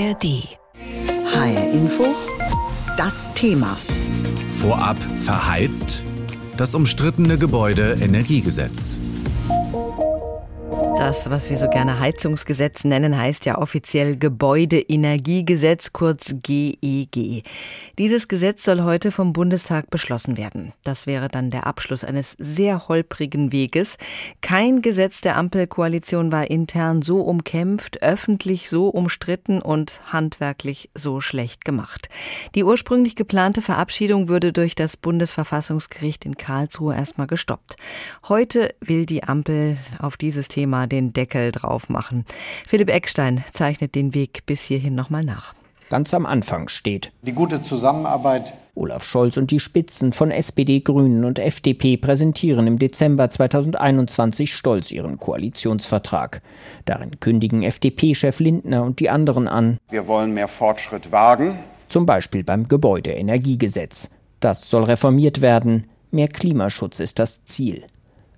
ARD. HR Info, das Thema. Vorab verheizt das umstrittene Gebäude-Energiegesetz. Das, was wir so gerne Heizungsgesetz nennen, heißt ja offiziell Gebäudeenergiegesetz, kurz GEG. Dieses Gesetz soll heute vom Bundestag beschlossen werden. Das wäre dann der Abschluss eines sehr holprigen Weges. Kein Gesetz der Ampelkoalition war intern so umkämpft, öffentlich so umstritten und handwerklich so schlecht gemacht. Die ursprünglich geplante Verabschiedung würde durch das Bundesverfassungsgericht in Karlsruhe erstmal gestoppt. Heute will die Ampel auf dieses Thema den Deckel drauf machen. Philipp Eckstein zeichnet den Weg bis hierhin nochmal nach. Ganz am Anfang steht die gute Zusammenarbeit. Olaf Scholz und die Spitzen von SPD, Grünen und FDP präsentieren im Dezember 2021 stolz ihren Koalitionsvertrag. Darin kündigen FDP-Chef Lindner und die anderen an. Wir wollen mehr Fortschritt wagen. Zum Beispiel beim Gebäudeenergiegesetz. Das soll reformiert werden. Mehr Klimaschutz ist das Ziel.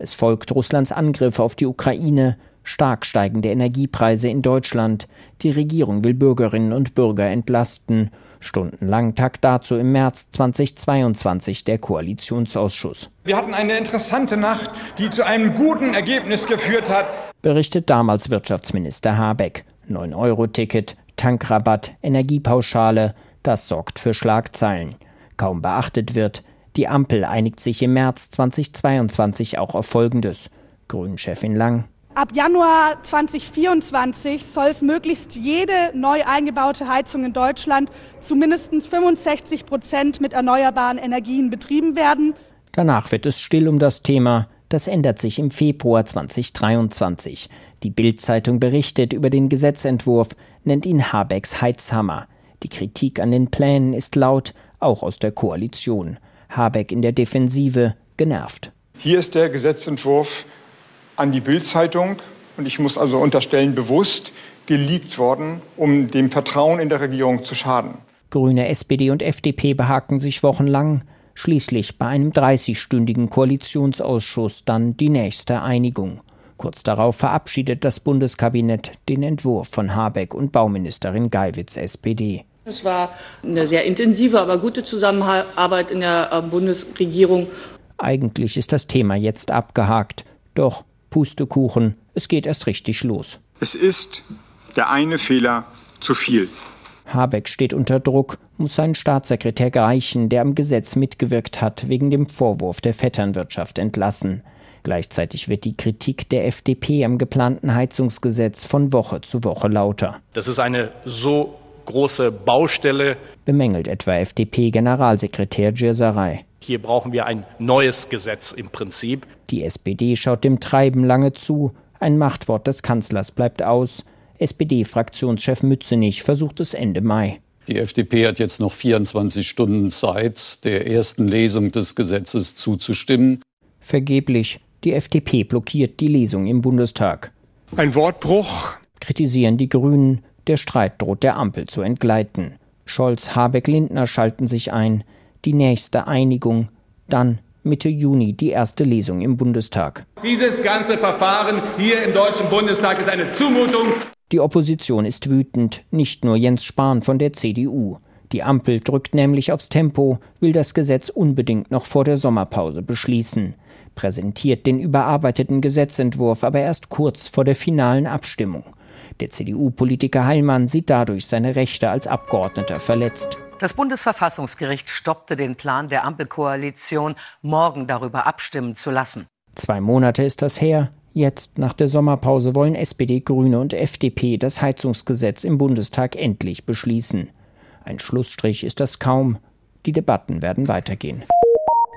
Es folgt Russlands Angriff auf die Ukraine, stark steigende Energiepreise in Deutschland, die Regierung will Bürgerinnen und Bürger entlasten, stundenlang tagt dazu im März 2022 der Koalitionsausschuss. Wir hatten eine interessante Nacht, die zu einem guten Ergebnis geführt hat, berichtet damals Wirtschaftsminister Habeck. 9-Euro-Ticket, Tankrabatt, Energiepauschale, das sorgt für Schlagzeilen. Kaum beachtet wird, die Ampel einigt sich im März 2022 auch auf Folgendes. Grünen-Chefin Lang. Ab Januar 2024 soll es möglichst jede neu eingebaute Heizung in Deutschland zu mindestens 65 Prozent mit erneuerbaren Energien betrieben werden. Danach wird es still um das Thema. Das ändert sich im Februar 2023. Die Bild-Zeitung berichtet über den Gesetzentwurf, nennt ihn Habecks Heizhammer. Die Kritik an den Plänen ist laut, auch aus der Koalition. Habeck in der Defensive, genervt. Hier ist der Gesetzentwurf an die Bild-Zeitung und ich muss also unterstellen, bewusst geleakt worden, um dem Vertrauen in der Regierung zu schaden. Grüne, SPD und FDP behagten sich wochenlang, schließlich bei einem 30-stündigen Koalitionsausschuss dann die nächste Einigung. Kurz darauf verabschiedet das Bundeskabinett den Entwurf von Habeck und Bauministerin Geiwitz SPD. Es war eine sehr intensive, aber gute Zusammenarbeit in der äh, Bundesregierung. Eigentlich ist das Thema jetzt abgehakt. Doch Pustekuchen, es geht erst richtig los. Es ist der eine Fehler zu viel. Habeck steht unter Druck, muss seinen Staatssekretär Greichen, der am Gesetz mitgewirkt hat, wegen dem Vorwurf der Vetternwirtschaft entlassen. Gleichzeitig wird die Kritik der FDP am geplanten Heizungsgesetz von Woche zu Woche lauter. Das ist eine so große Baustelle. Bemängelt etwa FDP-Generalsekretär Djirsaray. Hier brauchen wir ein neues Gesetz im Prinzip. Die SPD schaut dem Treiben lange zu. Ein Machtwort des Kanzlers bleibt aus. SPD-Fraktionschef Mützenich versucht es Ende Mai. Die FDP hat jetzt noch 24 Stunden Zeit, der ersten Lesung des Gesetzes zuzustimmen. Vergeblich. Die FDP blockiert die Lesung im Bundestag. Ein Wortbruch, kritisieren die Grünen. Der Streit droht der Ampel zu entgleiten. Scholz, Habeck, Lindner schalten sich ein. Die nächste Einigung. Dann Mitte Juni die erste Lesung im Bundestag. Dieses ganze Verfahren hier im Deutschen Bundestag ist eine Zumutung. Die Opposition ist wütend, nicht nur Jens Spahn von der CDU. Die Ampel drückt nämlich aufs Tempo, will das Gesetz unbedingt noch vor der Sommerpause beschließen, präsentiert den überarbeiteten Gesetzentwurf aber erst kurz vor der finalen Abstimmung. Der CDU-Politiker Heilmann sieht dadurch seine Rechte als Abgeordneter verletzt. Das Bundesverfassungsgericht stoppte den Plan der Ampelkoalition, morgen darüber abstimmen zu lassen. Zwei Monate ist das her. Jetzt, nach der Sommerpause, wollen SPD, Grüne und FDP das Heizungsgesetz im Bundestag endlich beschließen. Ein Schlussstrich ist das kaum. Die Debatten werden weitergehen.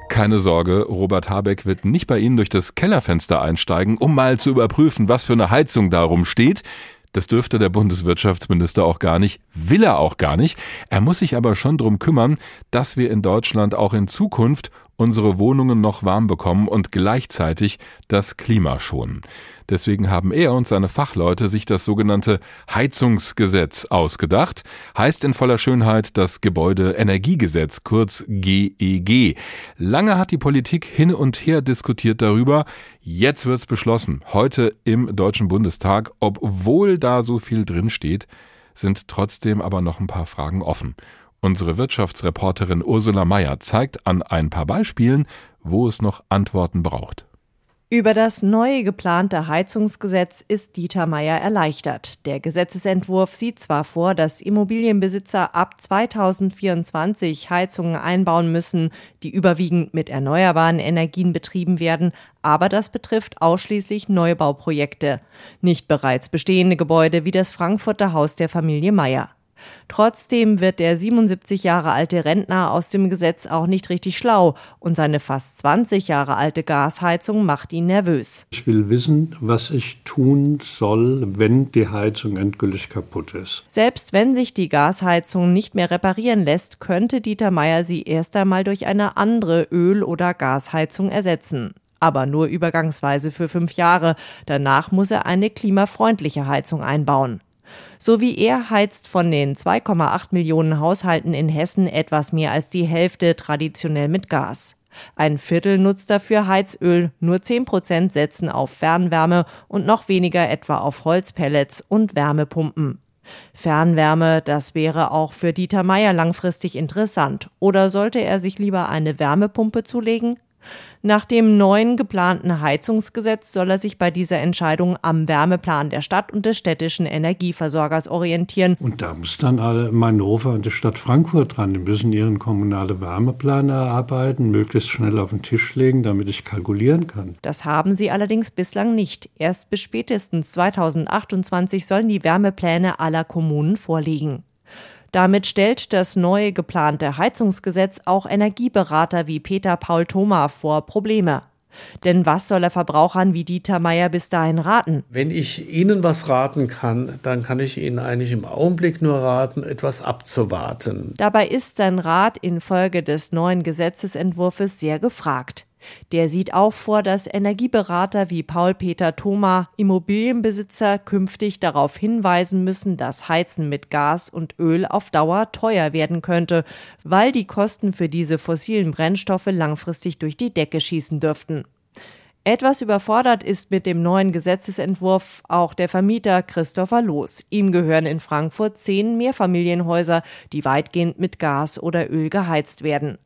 Keine Sorge, Robert Habeck wird nicht bei Ihnen durch das Kellerfenster einsteigen, um mal zu überprüfen, was für eine Heizung darum steht. Das dürfte der Bundeswirtschaftsminister auch gar nicht, will er auch gar nicht. Er muss sich aber schon darum kümmern, dass wir in Deutschland auch in Zukunft unsere Wohnungen noch warm bekommen und gleichzeitig das Klima schonen. Deswegen haben er und seine Fachleute sich das sogenannte Heizungsgesetz ausgedacht, heißt in voller Schönheit das Gebäudeenergiegesetz, kurz GEG. Lange hat die Politik hin und her diskutiert darüber. Jetzt wird's beschlossen, heute im Deutschen Bundestag, obwohl da so viel drin steht, sind trotzdem aber noch ein paar Fragen offen. Unsere Wirtschaftsreporterin Ursula Mayer zeigt an ein paar Beispielen, wo es noch Antworten braucht. Über das neue geplante Heizungsgesetz ist Dieter Meyer erleichtert. Der Gesetzesentwurf sieht zwar vor, dass Immobilienbesitzer ab 2024 Heizungen einbauen müssen, die überwiegend mit erneuerbaren Energien betrieben werden, aber das betrifft ausschließlich Neubauprojekte, nicht bereits bestehende Gebäude wie das Frankfurter Haus der Familie Meyer. Trotzdem wird der 77 Jahre alte Rentner aus dem Gesetz auch nicht richtig schlau und seine fast 20 Jahre alte Gasheizung macht ihn nervös. Ich will wissen, was ich tun soll, wenn die Heizung endgültig kaputt ist. Selbst wenn sich die Gasheizung nicht mehr reparieren lässt, könnte Dieter Meyer sie erst einmal durch eine andere Öl- oder Gasheizung ersetzen aber nur übergangsweise für fünf Jahre. Danach muss er eine klimafreundliche Heizung einbauen. So wie er heizt von den 2,8 Millionen Haushalten in Hessen etwas mehr als die Hälfte traditionell mit Gas. Ein Viertel nutzt dafür Heizöl, nur 10 Prozent setzen auf Fernwärme und noch weniger etwa auf Holzpellets und Wärmepumpen. Fernwärme, das wäre auch für Dieter Meier langfristig interessant. Oder sollte er sich lieber eine Wärmepumpe zulegen? Nach dem neuen geplanten Heizungsgesetz soll er sich bei dieser Entscheidung am Wärmeplan der Stadt und des städtischen Energieversorgers orientieren. Und da muss dann Hannover und die Stadt Frankfurt dran. Die müssen ihren kommunalen Wärmeplan erarbeiten, möglichst schnell auf den Tisch legen, damit ich kalkulieren kann. Das haben sie allerdings bislang nicht. Erst bis spätestens 2028 sollen die Wärmepläne aller Kommunen vorliegen. Damit stellt das neue geplante Heizungsgesetz auch Energieberater wie Peter Paul Thoma vor Probleme. Denn was soll er Verbrauchern wie Dieter Meier bis dahin raten? Wenn ich Ihnen was raten kann, dann kann ich Ihnen eigentlich im Augenblick nur raten, etwas abzuwarten. Dabei ist sein Rat infolge des neuen Gesetzesentwurfs sehr gefragt. Der sieht auch vor, dass Energieberater wie Paul-Peter Thoma Immobilienbesitzer künftig darauf hinweisen müssen, dass Heizen mit Gas und Öl auf Dauer teuer werden könnte, weil die Kosten für diese fossilen Brennstoffe langfristig durch die Decke schießen dürften. Etwas überfordert ist mit dem neuen Gesetzesentwurf auch der Vermieter Christopher Loos. Ihm gehören in Frankfurt zehn Mehrfamilienhäuser, die weitgehend mit Gas oder Öl geheizt werden.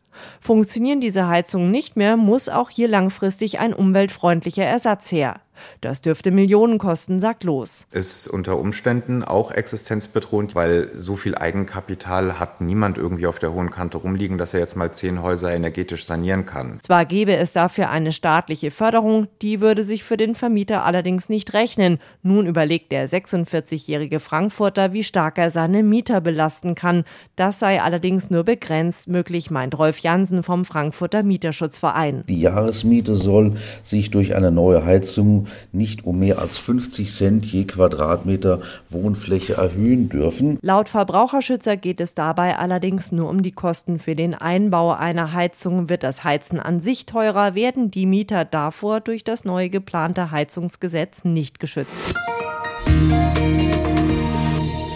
Funktionieren diese Heizungen nicht mehr, muss auch hier langfristig ein umweltfreundlicher Ersatz her. Das dürfte Millionen kosten, sagt Los. Ist unter Umständen auch existenzbedrohend, weil so viel Eigenkapital hat niemand irgendwie auf der hohen Kante rumliegen, dass er jetzt mal zehn Häuser energetisch sanieren kann. Zwar gäbe es dafür eine staatliche Förderung, die würde sich für den Vermieter allerdings nicht rechnen. Nun überlegt der 46-jährige Frankfurter, wie stark er seine Mieter belasten kann. Das sei allerdings nur begrenzt möglich, meint Rolf Jansen vom Frankfurter Mieterschutzverein. Die Jahresmiete soll sich durch eine neue Heizung nicht um mehr als 50 Cent je Quadratmeter Wohnfläche erhöhen dürfen. Laut Verbraucherschützer geht es dabei allerdings nur um die Kosten für den Einbau einer Heizung. Wird das Heizen an sich teurer, werden die Mieter davor durch das neu geplante Heizungsgesetz nicht geschützt.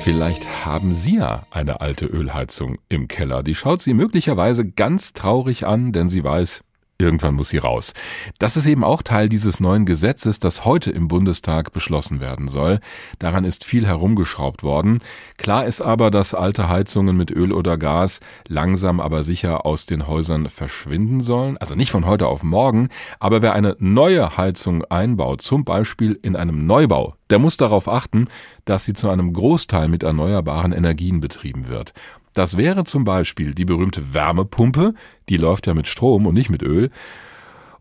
Vielleicht haben Sie ja eine alte Ölheizung im Keller. Die schaut Sie möglicherweise ganz traurig an, denn sie weiß, Irgendwann muss sie raus. Das ist eben auch Teil dieses neuen Gesetzes, das heute im Bundestag beschlossen werden soll. Daran ist viel herumgeschraubt worden. Klar ist aber, dass alte Heizungen mit Öl oder Gas langsam aber sicher aus den Häusern verschwinden sollen. Also nicht von heute auf morgen. Aber wer eine neue Heizung einbaut, zum Beispiel in einem Neubau, der muss darauf achten, dass sie zu einem Großteil mit erneuerbaren Energien betrieben wird. Das wäre zum Beispiel die berühmte Wärmepumpe, die läuft ja mit Strom und nicht mit Öl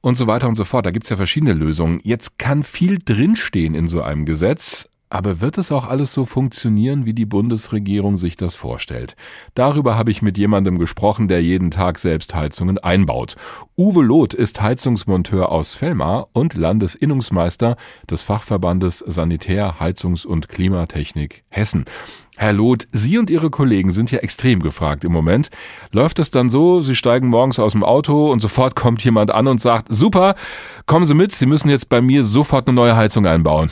und so weiter und so fort. Da gibt's ja verschiedene Lösungen. Jetzt kann viel drinstehen in so einem Gesetz, aber wird es auch alles so funktionieren, wie die Bundesregierung sich das vorstellt? Darüber habe ich mit jemandem gesprochen, der jeden Tag selbst Heizungen einbaut. Uwe Loth ist Heizungsmonteur aus Fellmar und Landesinnungsmeister des Fachverbandes Sanitär, Heizungs- und Klimatechnik Hessen. Herr Loth, Sie und Ihre Kollegen sind ja extrem gefragt im Moment. Läuft es dann so, Sie steigen morgens aus dem Auto und sofort kommt jemand an und sagt, super, kommen Sie mit, Sie müssen jetzt bei mir sofort eine neue Heizung einbauen.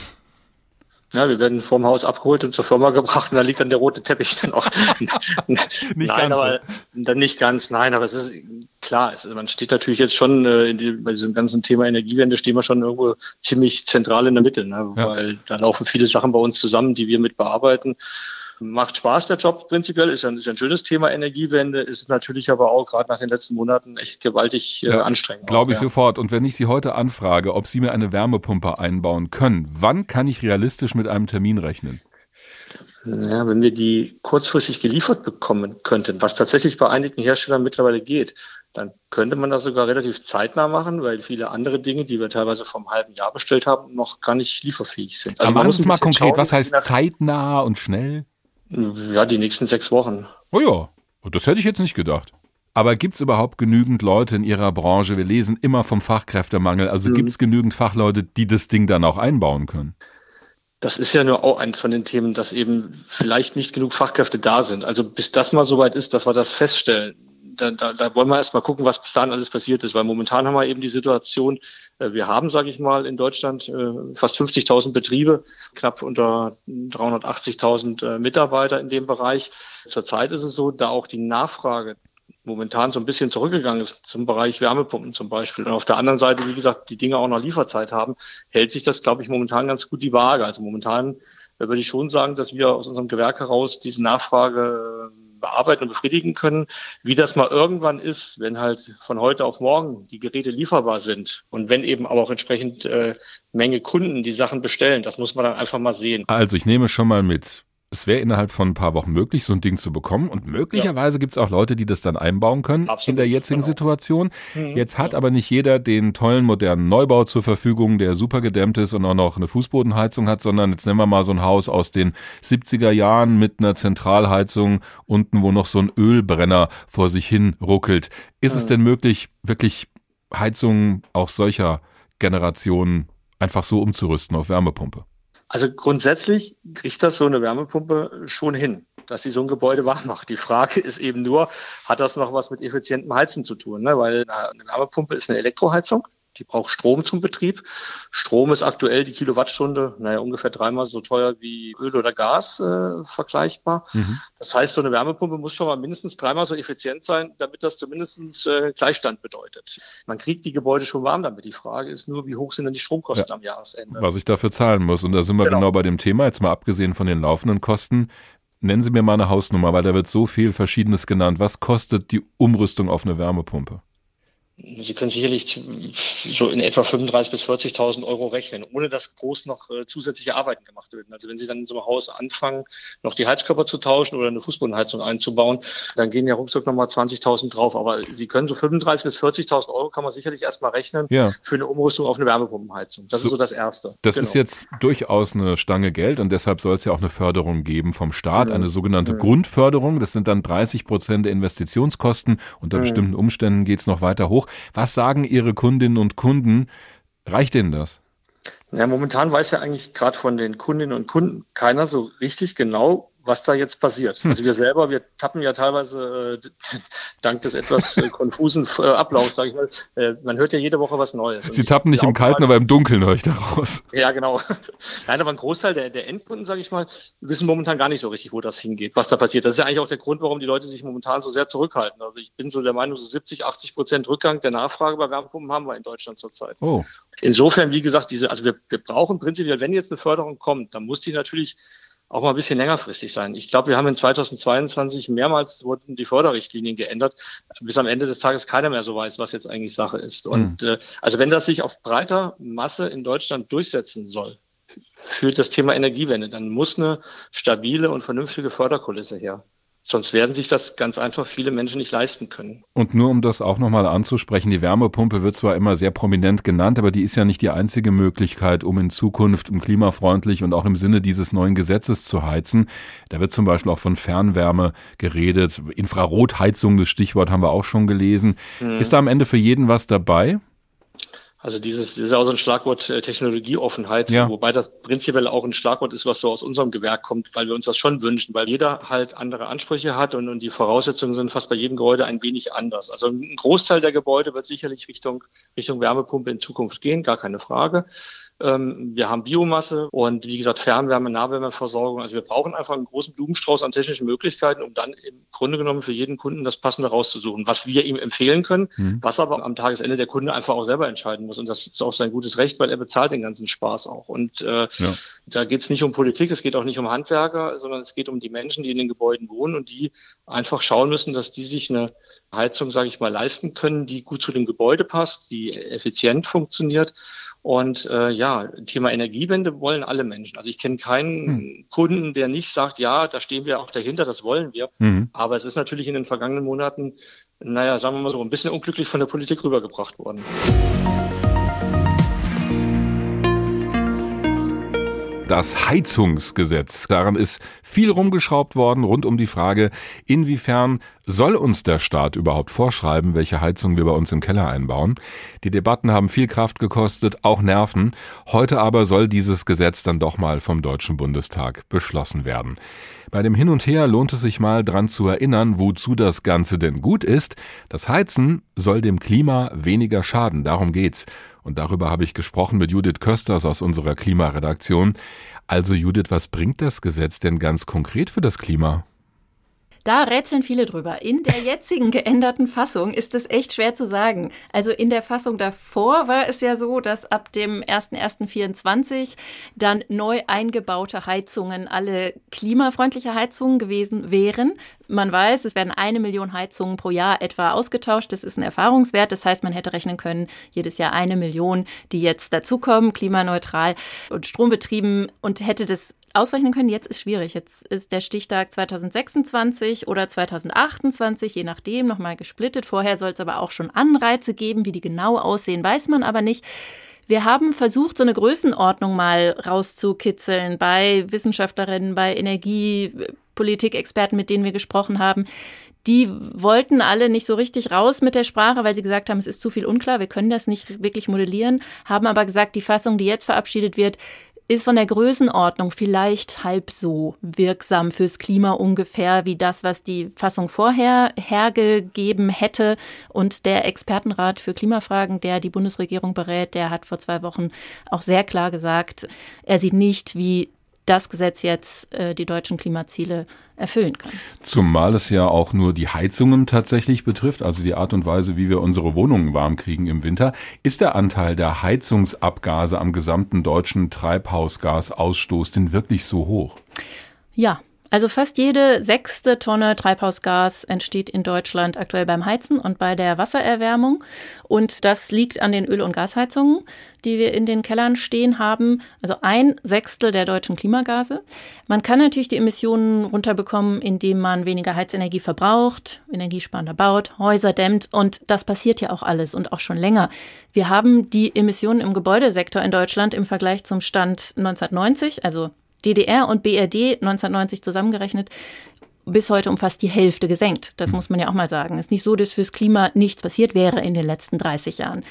Ja, wir werden vorm Haus abgeholt und zur Firma gebracht und da liegt dann der rote Teppich dann auch. nicht nein, ganz, aber dann nicht ganz, nein, aber es ist klar, es, man steht natürlich jetzt schon äh, die, bei diesem ganzen Thema Energiewende stehen wir schon irgendwo ziemlich zentral in der Mitte, ne? Ja. weil da laufen viele Sachen bei uns zusammen, die wir mit bearbeiten. Macht Spaß, der Job prinzipiell, ist ein, ist ein schönes Thema Energiewende, ist natürlich aber auch gerade nach den letzten Monaten echt gewaltig äh, ja, anstrengend. Glaube ich ja. sofort. Und wenn ich Sie heute anfrage, ob Sie mir eine Wärmepumpe einbauen können, wann kann ich realistisch mit einem Termin rechnen? Ja, wenn wir die kurzfristig geliefert bekommen könnten, was tatsächlich bei einigen Herstellern mittlerweile geht, dann könnte man das sogar relativ zeitnah machen, weil viele andere Dinge, die wir teilweise vom halben Jahr bestellt haben, noch gar nicht lieferfähig sind. Also Aber machen Sie es mal konkret. Schauen, was heißt zeitnah und schnell? Ja, die nächsten sechs Wochen. Oh ja, das hätte ich jetzt nicht gedacht. Aber gibt es überhaupt genügend Leute in Ihrer Branche? Wir lesen immer vom Fachkräftemangel. Also mhm. gibt es genügend Fachleute, die das Ding dann auch einbauen können? Das ist ja nur auch eins von den Themen, dass eben vielleicht nicht genug Fachkräfte da sind. Also bis das mal soweit ist, dass wir das feststellen, da, da, da wollen wir erst mal gucken, was bis dahin alles passiert ist, weil momentan haben wir eben die Situation, äh, wir haben, sage ich mal, in Deutschland äh, fast 50.000 Betriebe, knapp unter 380.000 äh, Mitarbeiter in dem Bereich. Zurzeit ist es so, da auch die Nachfrage momentan so ein bisschen zurückgegangen ist zum Bereich Wärmepumpen zum Beispiel. Und auf der anderen Seite, wie gesagt, die Dinge auch noch Lieferzeit haben, hält sich das, glaube ich, momentan ganz gut die Waage. Also momentan würde ich schon sagen, dass wir aus unserem Gewerk heraus diese Nachfrage bearbeiten und befriedigen können. Wie das mal irgendwann ist, wenn halt von heute auf morgen die Geräte lieferbar sind und wenn eben aber auch entsprechend äh, Menge Kunden die Sachen bestellen, das muss man dann einfach mal sehen. Also ich nehme schon mal mit es wäre innerhalb von ein paar Wochen möglich, so ein Ding zu bekommen. Und möglicherweise ja. gibt es auch Leute, die das dann einbauen können Absolut, in der jetzigen genau. Situation. Mhm. Jetzt hat aber nicht jeder den tollen modernen Neubau zur Verfügung, der super gedämmt ist und auch noch eine Fußbodenheizung hat, sondern jetzt nehmen wir mal so ein Haus aus den 70er Jahren mit einer Zentralheizung unten, wo noch so ein Ölbrenner vor sich hin ruckelt. Ist mhm. es denn möglich, wirklich Heizungen auch solcher Generationen einfach so umzurüsten auf Wärmepumpe? Also grundsätzlich kriegt das so eine Wärmepumpe schon hin, dass sie so ein Gebäude warm macht. Die Frage ist eben nur, hat das noch was mit effizientem Heizen zu tun? Ne? Weil eine Wärmepumpe ist eine Elektroheizung die braucht Strom zum Betrieb. Strom ist aktuell die Kilowattstunde, naja, ungefähr dreimal so teuer wie Öl oder Gas äh, vergleichbar. Mhm. Das heißt, so eine Wärmepumpe muss schon mal mindestens dreimal so effizient sein, damit das zumindest äh, Gleichstand bedeutet. Man kriegt die Gebäude schon warm damit. Die Frage ist nur, wie hoch sind denn die Stromkosten ja. am Jahresende? Was ich dafür zahlen muss. Und da sind wir genau. genau bei dem Thema, jetzt mal abgesehen von den laufenden Kosten. Nennen Sie mir mal eine Hausnummer, weil da wird so viel Verschiedenes genannt. Was kostet die Umrüstung auf eine Wärmepumpe? Sie können sicherlich so in etwa 35.000 bis 40.000 Euro rechnen, ohne dass groß noch äh, zusätzliche Arbeiten gemacht werden. Also wenn Sie dann in so einem Haus anfangen, noch die Heizkörper zu tauschen oder eine Fußbodenheizung einzubauen, dann gehen ja ruckzuck nochmal 20.000 drauf. Aber Sie können so 35.000 bis 40.000 Euro kann man sicherlich erstmal rechnen ja. für eine Umrüstung auf eine Wärmepumpenheizung. Das so, ist so das Erste. Das genau. ist jetzt durchaus eine Stange Geld und deshalb soll es ja auch eine Förderung geben vom Staat, mhm. eine sogenannte mhm. Grundförderung. Das sind dann 30 Prozent der Investitionskosten. Unter mhm. bestimmten Umständen geht es noch weiter hoch. Was sagen Ihre Kundinnen und Kunden? Reicht Ihnen das? Ja, momentan weiß ja eigentlich gerade von den Kundinnen und Kunden keiner so richtig genau, was da jetzt passiert. Hm. Also wir selber, wir tappen ja teilweise äh, dank des etwas äh, konfusen äh, Ablaufs, sage ich mal, äh, man hört ja jede Woche was Neues. Sie tappen nicht im Kalten, aber im Dunkeln höre ich daraus. Ja, genau. Nein, aber ein Großteil der, der Endkunden, sage ich mal, wissen momentan gar nicht so richtig, wo das hingeht, was da passiert. Das ist ja eigentlich auch der Grund, warum die Leute sich momentan so sehr zurückhalten. Also ich bin so der Meinung, so 70, 80 Prozent Rückgang der Nachfrage bei Wärmepumpen haben wir in Deutschland zurzeit. Oh. Insofern, wie gesagt, diese, also wir, wir brauchen prinzipiell, wenn jetzt eine Förderung kommt, dann muss die natürlich auch mal ein bisschen längerfristig sein. Ich glaube, wir haben in 2022 mehrmals wurden die Förderrichtlinien geändert, bis am Ende des Tages keiner mehr so weiß, was jetzt eigentlich Sache ist. Mhm. Und äh, also wenn das sich auf breiter Masse in Deutschland durchsetzen soll, für das Thema Energiewende, dann muss eine stabile und vernünftige Förderkulisse her. Sonst werden sich das ganz einfach viele Menschen nicht leisten können. Und nur um das auch nochmal anzusprechen, die Wärmepumpe wird zwar immer sehr prominent genannt, aber die ist ja nicht die einzige Möglichkeit, um in Zukunft um klimafreundlich und auch im Sinne dieses neuen Gesetzes zu heizen. Da wird zum Beispiel auch von Fernwärme geredet. Infrarotheizung, das Stichwort haben wir auch schon gelesen. Mhm. Ist da am Ende für jeden was dabei? Also dieses, das ist auch so ein Schlagwort äh, Technologieoffenheit, ja. wobei das prinzipiell auch ein Schlagwort ist, was so aus unserem Gewerk kommt, weil wir uns das schon wünschen, weil jeder halt andere Ansprüche hat und, und die Voraussetzungen sind fast bei jedem Gebäude ein wenig anders. Also ein Großteil der Gebäude wird sicherlich Richtung, Richtung Wärmepumpe in Zukunft gehen, gar keine Frage. Ähm, wir haben Biomasse und wie gesagt Fernwärme, Nahwärmeversorgung. Also wir brauchen einfach einen großen Blumenstrauß an technischen Möglichkeiten, um dann im Grunde genommen für jeden Kunden das Passende rauszusuchen, was wir ihm empfehlen können, mhm. was aber am Tagesende der Kunde einfach auch selber entscheiden muss. Und das ist auch sein gutes Recht, weil er bezahlt den ganzen Spaß auch. Und äh, ja. da geht es nicht um Politik, es geht auch nicht um Handwerker, sondern es geht um die Menschen, die in den Gebäuden wohnen und die einfach schauen müssen, dass die sich eine Heizung, sage ich mal, leisten können, die gut zu dem Gebäude passt, die effizient funktioniert. Und äh, ja, Thema Energiewende wollen alle Menschen. Also ich kenne keinen hm. Kunden, der nicht sagt, ja, da stehen wir auch dahinter, das wollen wir. Mhm. Aber es ist natürlich in den vergangenen Monaten, naja, sagen wir mal so, ein bisschen unglücklich von der Politik rübergebracht worden. Das Heizungsgesetz. Daran ist viel rumgeschraubt worden rund um die Frage, inwiefern soll uns der Staat überhaupt vorschreiben, welche Heizung wir bei uns im Keller einbauen. Die Debatten haben viel Kraft gekostet, auch Nerven. Heute aber soll dieses Gesetz dann doch mal vom Deutschen Bundestag beschlossen werden. Bei dem Hin und Her lohnt es sich mal dran zu erinnern, wozu das Ganze denn gut ist. Das Heizen soll dem Klima weniger schaden, darum geht's. Und darüber habe ich gesprochen mit Judith Kösters aus unserer Klimaredaktion. Also Judith, was bringt das Gesetz denn ganz konkret für das Klima? Da rätseln viele drüber. In der jetzigen geänderten Fassung ist es echt schwer zu sagen. Also in der Fassung davor war es ja so, dass ab dem 01.01.24 dann neu eingebaute Heizungen alle klimafreundliche Heizungen gewesen wären. Man weiß, es werden eine Million Heizungen pro Jahr etwa ausgetauscht. Das ist ein Erfahrungswert. Das heißt, man hätte rechnen können, jedes Jahr eine Million, die jetzt dazukommen, klimaneutral und strombetrieben und hätte das ausrechnen können. Jetzt ist schwierig. Jetzt ist der Stichtag 2026 oder 2028, je nachdem, nochmal gesplittet. Vorher soll es aber auch schon Anreize geben. Wie die genau aussehen, weiß man aber nicht. Wir haben versucht, so eine Größenordnung mal rauszukitzeln bei Wissenschaftlerinnen, bei Energiepolitikexperten, mit denen wir gesprochen haben. Die wollten alle nicht so richtig raus mit der Sprache, weil sie gesagt haben, es ist zu viel unklar, wir können das nicht wirklich modellieren, haben aber gesagt, die Fassung, die jetzt verabschiedet wird, ist von der Größenordnung vielleicht halb so wirksam fürs Klima ungefähr wie das, was die Fassung vorher hergegeben hätte. Und der Expertenrat für Klimafragen, der die Bundesregierung berät, der hat vor zwei Wochen auch sehr klar gesagt, er sieht nicht, wie das Gesetz jetzt äh, die deutschen Klimaziele erfüllen kann. Zumal es ja auch nur die Heizungen tatsächlich betrifft, also die Art und Weise, wie wir unsere Wohnungen warm kriegen im Winter. Ist der Anteil der Heizungsabgase am gesamten deutschen Treibhausgasausstoß denn wirklich so hoch? Ja, also fast jede sechste Tonne Treibhausgas entsteht in Deutschland aktuell beim Heizen und bei der Wassererwärmung. Und das liegt an den Öl- und Gasheizungen, die wir in den Kellern stehen haben. Also ein Sechstel der deutschen Klimagase. Man kann natürlich die Emissionen runterbekommen, indem man weniger Heizenergie verbraucht, energiesparender baut, Häuser dämmt. Und das passiert ja auch alles und auch schon länger. Wir haben die Emissionen im Gebäudesektor in Deutschland im Vergleich zum Stand 1990, also DDR und BRD 1990 zusammengerechnet bis heute um fast die Hälfte gesenkt. Das muss man ja auch mal sagen. Es ist nicht so, dass fürs Klima nichts passiert wäre in den letzten 30 Jahren.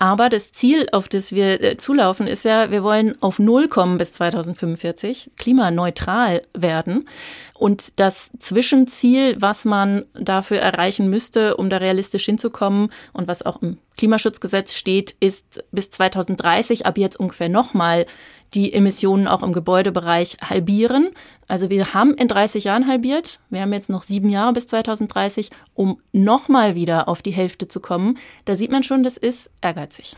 Aber das Ziel, auf das wir äh, zulaufen, ist ja, wir wollen auf Null kommen bis 2045, klimaneutral werden. Und das Zwischenziel, was man dafür erreichen müsste, um da realistisch hinzukommen und was auch im Klimaschutzgesetz steht, ist bis 2030 ab jetzt ungefähr nochmal die Emissionen auch im Gebäudebereich halbieren. Also wir haben in 30 Jahren halbiert. Wir haben jetzt noch sieben Jahre bis 2030, um nochmal wieder auf die Hälfte zu kommen. Da sieht man schon, das ist ehrgeizig.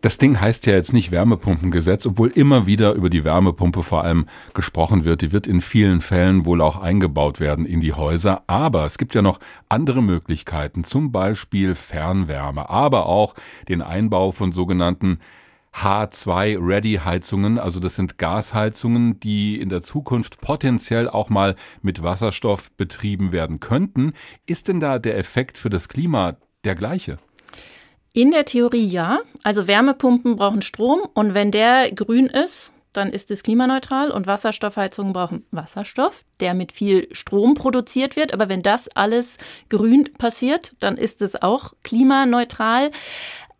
Das Ding heißt ja jetzt nicht Wärmepumpengesetz, obwohl immer wieder über die Wärmepumpe vor allem gesprochen wird. Die wird in vielen Fällen wohl auch eingebaut werden in die Häuser. Aber es gibt ja noch andere Möglichkeiten, zum Beispiel Fernwärme, aber auch den Einbau von sogenannten H2-Ready-Heizungen, also das sind Gasheizungen, die in der Zukunft potenziell auch mal mit Wasserstoff betrieben werden könnten. Ist denn da der Effekt für das Klima der gleiche? In der Theorie ja. Also Wärmepumpen brauchen Strom und wenn der grün ist, dann ist es klimaneutral und Wasserstoffheizungen brauchen Wasserstoff, der mit viel Strom produziert wird. Aber wenn das alles grün passiert, dann ist es auch klimaneutral.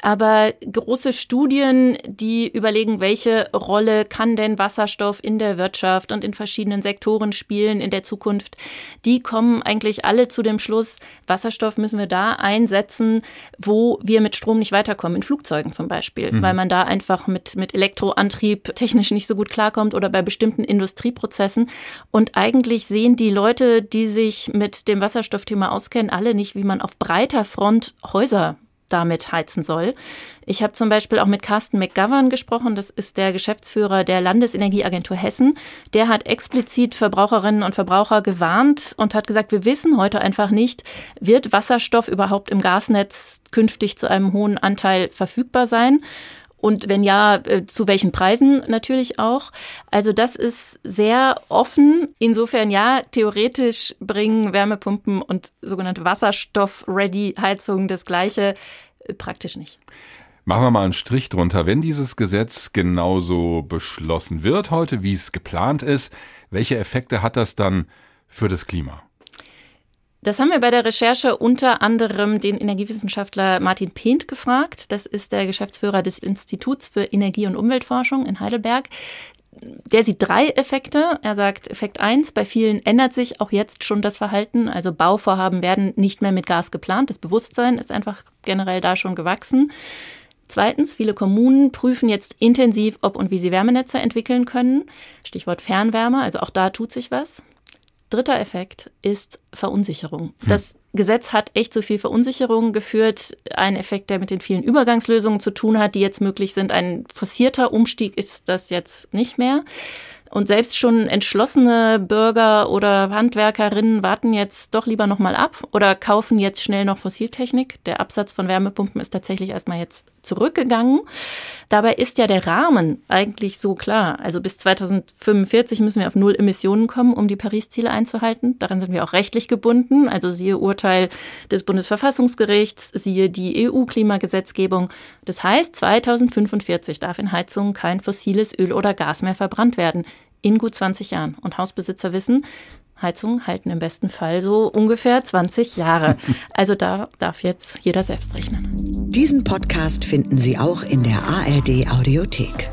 Aber große Studien, die überlegen, welche Rolle kann denn Wasserstoff in der Wirtschaft und in verschiedenen Sektoren spielen in der Zukunft, die kommen eigentlich alle zu dem Schluss, Wasserstoff müssen wir da einsetzen, wo wir mit Strom nicht weiterkommen, in Flugzeugen zum Beispiel, mhm. weil man da einfach mit, mit Elektroantrieb technisch nicht so gut klarkommt oder bei bestimmten Industrieprozessen. Und eigentlich sehen die Leute, die sich mit dem Wasserstoffthema auskennen, alle nicht, wie man auf breiter Front Häuser damit heizen soll. Ich habe zum Beispiel auch mit Carsten McGovern gesprochen, das ist der Geschäftsführer der Landesenergieagentur Hessen. Der hat explizit Verbraucherinnen und Verbraucher gewarnt und hat gesagt, wir wissen heute einfach nicht, wird Wasserstoff überhaupt im Gasnetz künftig zu einem hohen Anteil verfügbar sein? Und wenn ja, äh, zu welchen Preisen natürlich auch. Also das ist sehr offen. Insofern ja, theoretisch bringen Wärmepumpen und sogenannte Wasserstoff-Ready-Heizungen das gleiche, äh, praktisch nicht. Machen wir mal einen Strich drunter. Wenn dieses Gesetz genauso beschlossen wird heute, wie es geplant ist, welche Effekte hat das dann für das Klima? Das haben wir bei der Recherche unter anderem den Energiewissenschaftler Martin Pehnt gefragt. Das ist der Geschäftsführer des Instituts für Energie- und Umweltforschung in Heidelberg. Der sieht drei Effekte. Er sagt, Effekt eins: bei vielen ändert sich auch jetzt schon das Verhalten. Also Bauvorhaben werden nicht mehr mit Gas geplant. Das Bewusstsein ist einfach generell da schon gewachsen. Zweitens, viele Kommunen prüfen jetzt intensiv, ob und wie sie Wärmenetze entwickeln können. Stichwort Fernwärme, also auch da tut sich was. Dritter Effekt ist Verunsicherung. Hm. Das Gesetz hat echt zu viel Verunsicherung geführt. Ein Effekt, der mit den vielen Übergangslösungen zu tun hat, die jetzt möglich sind. Ein forcierter Umstieg ist das jetzt nicht mehr. Und selbst schon entschlossene Bürger oder Handwerkerinnen warten jetzt doch lieber nochmal ab oder kaufen jetzt schnell noch Fossiltechnik. Der Absatz von Wärmepumpen ist tatsächlich erstmal jetzt zurückgegangen. Dabei ist ja der Rahmen eigentlich so klar. Also bis 2045 müssen wir auf Null Emissionen kommen, um die Paris-Ziele einzuhalten. Daran sind wir auch rechtlich gebunden. Also siehe Urteil des Bundesverfassungsgerichts, siehe die EU-Klimagesetzgebung. Das heißt, 2045 darf in Heizungen kein fossiles Öl oder Gas mehr verbrannt werden. In gut 20 Jahren. Und Hausbesitzer wissen, Heizungen halten im besten Fall so ungefähr 20 Jahre. Also da darf jetzt jeder selbst rechnen. Diesen Podcast finden Sie auch in der ARD Audiothek.